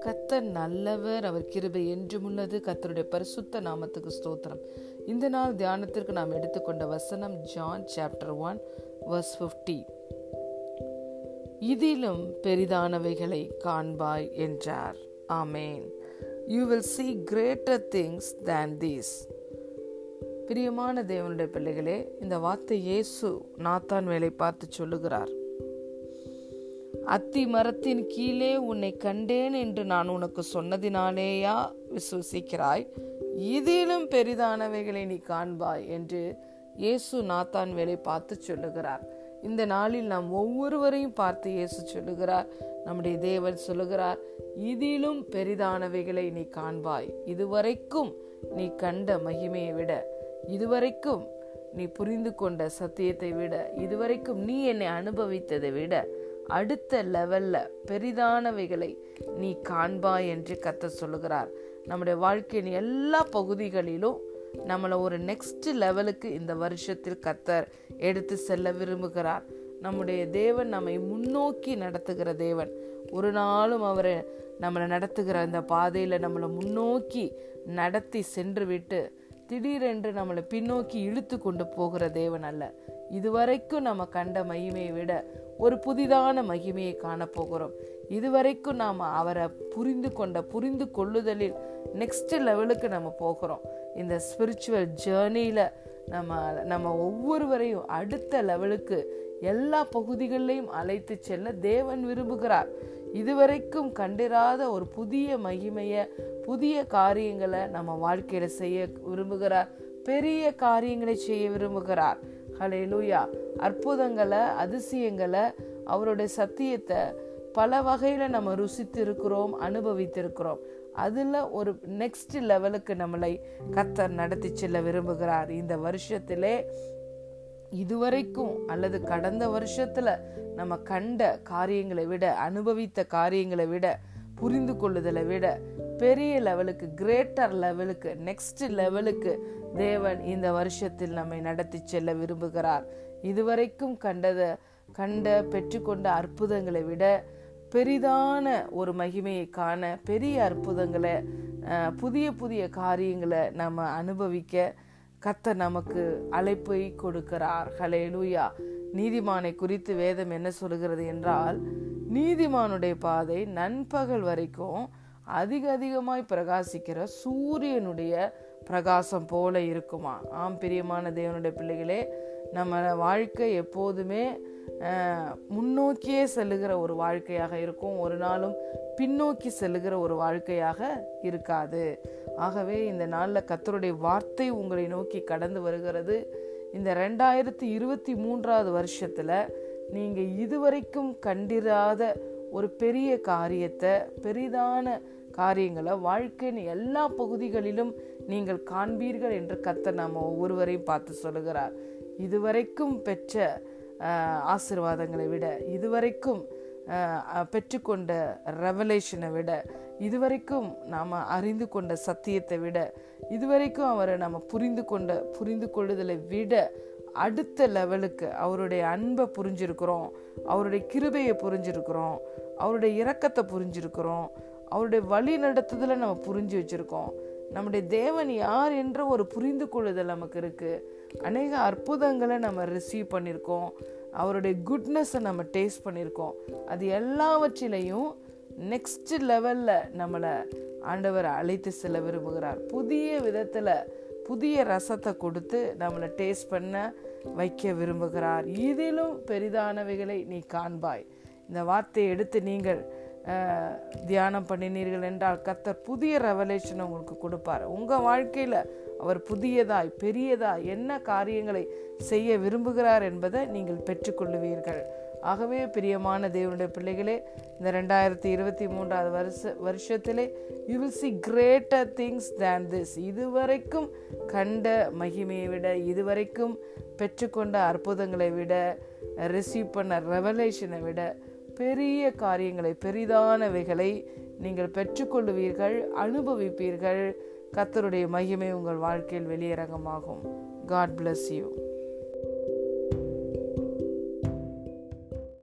கத்தர் நல்லவர் அவர் கிருபை என்றும் உள்ளது. கத்தருடைய பரிசுத்த நாமத்துக்கு ஸ்தோத்திரம். இந்த நாள் தியானத்திற்கு நாம் எடுத்துக்கொண்ட வசனம் John chapter one verse fifty இதிலும் பெரிதானவைகளை காண்பாய் என்றார். Amen you will see greater things than these பிரியமான தேவனுடைய பிள்ளைகளே இந்த வார்த்தை இயேசு நாத்தான் வேலை பார்த்து சொல்லுகிறார். அத்தி மரத்தின் கீழே உன்னை கண்டேன் என்று நான் உனக்கு சொன்னதினாலேயா விசுவசிக்கிறாய்? இதிலும் பெரிதானவைகளை நீ காண்பாய் என்று இயேசு நாத்தான் வேலை பார்த்து சொல்லுகிறார். இந்த நாளில் நாம் ஒவ்வொருவரையும் பார்த்து இயேசு சொல்லுகிறார் நம்முடைய தேவன் சொல்லுகிறார் இதிலும் பெரிதானவைகளை நீ காண்பாய். இதுவரைக்கும் நீ கண்ட மகிமையை விட இதுவரைக்கும் நீ புரிந்து கொண்ட சத்தியத்தை விட இதுவரைக்கும் நீ என்னை அனுபவித்ததை விட அடுத்த லெவல்ல பெரிதானவைகளை நீ காண்பாய் என்று கத்த சொல்லுகிறார். நம்முடைய வாழ்க்கையின் எல்லா பகுதிகளிலும் நம்மளை ஒரு நெக்ஸ்ட் லெவலுக்கு இந்த வருஷத்தில் கத்தர் எடுத்து செல்ல விரும்புகிறார். நம்முடைய தேவன் நம்மை முன்னோக்கி நடத்துகிற தேவன். ஒரு நாளும் அவரை நம்மளை நடத்துகிற அந்த பாதையில் நம்மளை முன்னோக்கி நடத்தி சென்று விட்டு திடீரென்று நம்மளை பின்னோக்கி இழுத்து கொண்டு போகிற தேவன் அல்ல. இதுவரைக்கும் நம்ம கண்ட மகிமையை விட ஒரு புதிதான மகிமையை காணப்போகிறோம் இதுவரைக்கும் நாம் அவரை புரிந்து கொண்ட புரிந்து கொள்ளுதலில் நெக்ஸ்ட் லெவலுக்கு நம்ம போகிறோம். இந்த ஸ்பிரிச்சுவல் ஜேர்னியில் நம்ம நம்ம ஒவ்வொருவரையும் அடுத்த லெவலுக்கு எல்லா பகுதிகளிலையும் அழைத்து செல்ல தேவன் விரும்புகிறார். இதுவரைக்கும் கண்டிராத ஒரு புதிய மகிமைய புதிய காரியங்களை நம்ம வாழ்க்கையில செய்ய விரும்புகிறார். பெரிய காரியங்களை செய்ய விரும்புகிறார். ஹலே லூயா அற்புதங்களை அதிசயங்களை அவருடைய சத்தியத்தை பல வகையில நம்ம ருசித்து இருக்கிறோம் அனுபவித்திருக்கிறோம். அதில் ஒரு நெக்ஸ்ட் லெவலுக்கு நம்மளை கத்தர் நடத்தி செல்ல விரும்புகிறார். இந்த வருஷத்திலே இதுவரைக்கும் அல்லது கடந்த வருஷத்துல நம்ம கண்ட காரியங்களை விட அனுபவித்த காரியங்களை விட புரிந்து கொள்ளுதலை விட பெரிய லெவலுக்கு கிரேட்டர் லெவலுக்கு நெக்ஸ்ட் லெவலுக்கு தேவன் இந்த வருஷத்தில் நம்மை நடத்தி செல்ல விரும்புகிறார். இதுவரைக்கும் கண்டத கண்ட பெற்றுக்கொண்ட அற்புதங்களை விட பெரிதான ஒரு மகிமையை காண பெரிய அற்புதங்களை புதிய புதிய காரியங்களை நம்ம அனுபவிக்க கத்த நமக்கு அழைப்பை கொடுக்கிறார். ஹலே லூயா நீதிமானை குறித்து வேதம் என்ன சொல்கிறது என்றால் நீதிமானுடைய பாதை நண்பகல் வரைக்கும் அதிக அதிகமாய் பிரகாசிக்கிற சூரியனுடைய பிரகாசம் போல இருக்குமா? ஆம் பிரியமான தேவனுடைய பிள்ளைகளே நம்ம வாழ்க்கை எப்போதுமே முன்னோக்கியே செல்லுகிற ஒரு வாழ்க்கையாக இருக்கும். ஒரு நாளும் பின்னோக்கி செல்லுகிற ஒரு வாழ்க்கையாக இருக்காது. ஆகவே இந்த நாளில் கத்தருடைய வார்த்தை உங்களை நோக்கி கடந்து வருகிறது. இந்த ரெண்டாயிரத்தி இருபத்தி மூன்றாவது வருஷத்தில் நீங்கள் இதுவரைக்கும் கண்டிராத ஒரு பெரிய காரியத்தை பெரிதான காரியங்களை வாழ்க்கையின் எல்லா பகுதிகளிலும் நீங்கள் காண்பீர்கள் என்று கத்த நாம் ஒவ்வொருவரையும் பார்த்து சொல்லுகிறார். இதுவரைக்கும் பெற்ற ஆசிர்வாதங்களை விட இதுவரைக்கும் பெற்றுக்கொண்ட ரெவலேஷனை விட இதுவரைக்கும் நாம் அறிந்து கொண்ட சத்தியத்தை விட இதுவரைக்கும் அவரை நம்ம புரிந்து கொண்ட புரிந்து கொள்ளுதலை விட அடுத்த லெவலுக்கு அவருடைய அன்பை புரிஞ்சிருக்கிறோம் அவருடைய கிருபையை புரிஞ்சிருக்கிறோம் அவருடைய இரக்கத்தை புரிஞ்சிருக்கிறோம் அவருடைய வழி நடத்துதலை நம்ம புரிஞ்சு வச்சுருக்கோம். நம்முடைய தேவன் யார் என்ற ஒரு புரிந்து கொள்ளுதல் நமக்கு இருக்கு. அநேக அற்புதங்களை நம்ம ரிசீவ் பண்ணியிருக்கோம் அவருடைய குட்னஸை நம்ம டேஸ்ட் பண்ணியிருக்கோம் அது எல்லாவற்றிலையும் நெக்ஸ்ட் லெவலில் நம்மளை ஆண்டவர் அழைத்து செல்ல விரும்புகிறார். புதிய விதத்தில் புதிய ரசத்தை கொடுத்து நம்மளை டேஸ்ட் பண்ண வைக்க விரும்புகிறார். இதிலும் பெரிதானவைகளை நீ காண்பாய். இந்த வார்த்தையை எடுத்து நீங்கள் தியானம் பண்ணினீர்கள் என்றால் கத்தர் புதிய ரெவலேஷன் உங்களுக்கு கொடுப்பார். உங்கள் வாழ்க்கையில் அவர் புதியதாய் பெரியதாய் என்ன காரியங்களை செய்ய விரும்புகிறார் என்பதை நீங்கள் பெற்றுக்கொள்ளுவீர்கள். ஆகவே பிரியமான தேவனுடைய பிள்ளைகளே இந்த ரெண்டாயிரத்தி இருபத்தி மூன்றாவது வருஷ வருஷத்திலே you will see greater things than this இதுவரைக்கும் கண்ட மகிமையை விட இதுவரைக்கும் பெற்றுக்கொண்ட அற்புதங்களை விட ரிசீவ் பண்ண ரெவலேஷனை விட பெரிய காரியங்களை பெரிதானவைகளை நீங்கள் பெற்றுக்கொள்ளுவீர்கள் அனுபவிப்பீர்கள். கத்தருடைய மகிமை உங்கள் வாழ்க்கையில் வெளியரங்கமாகும். God bless you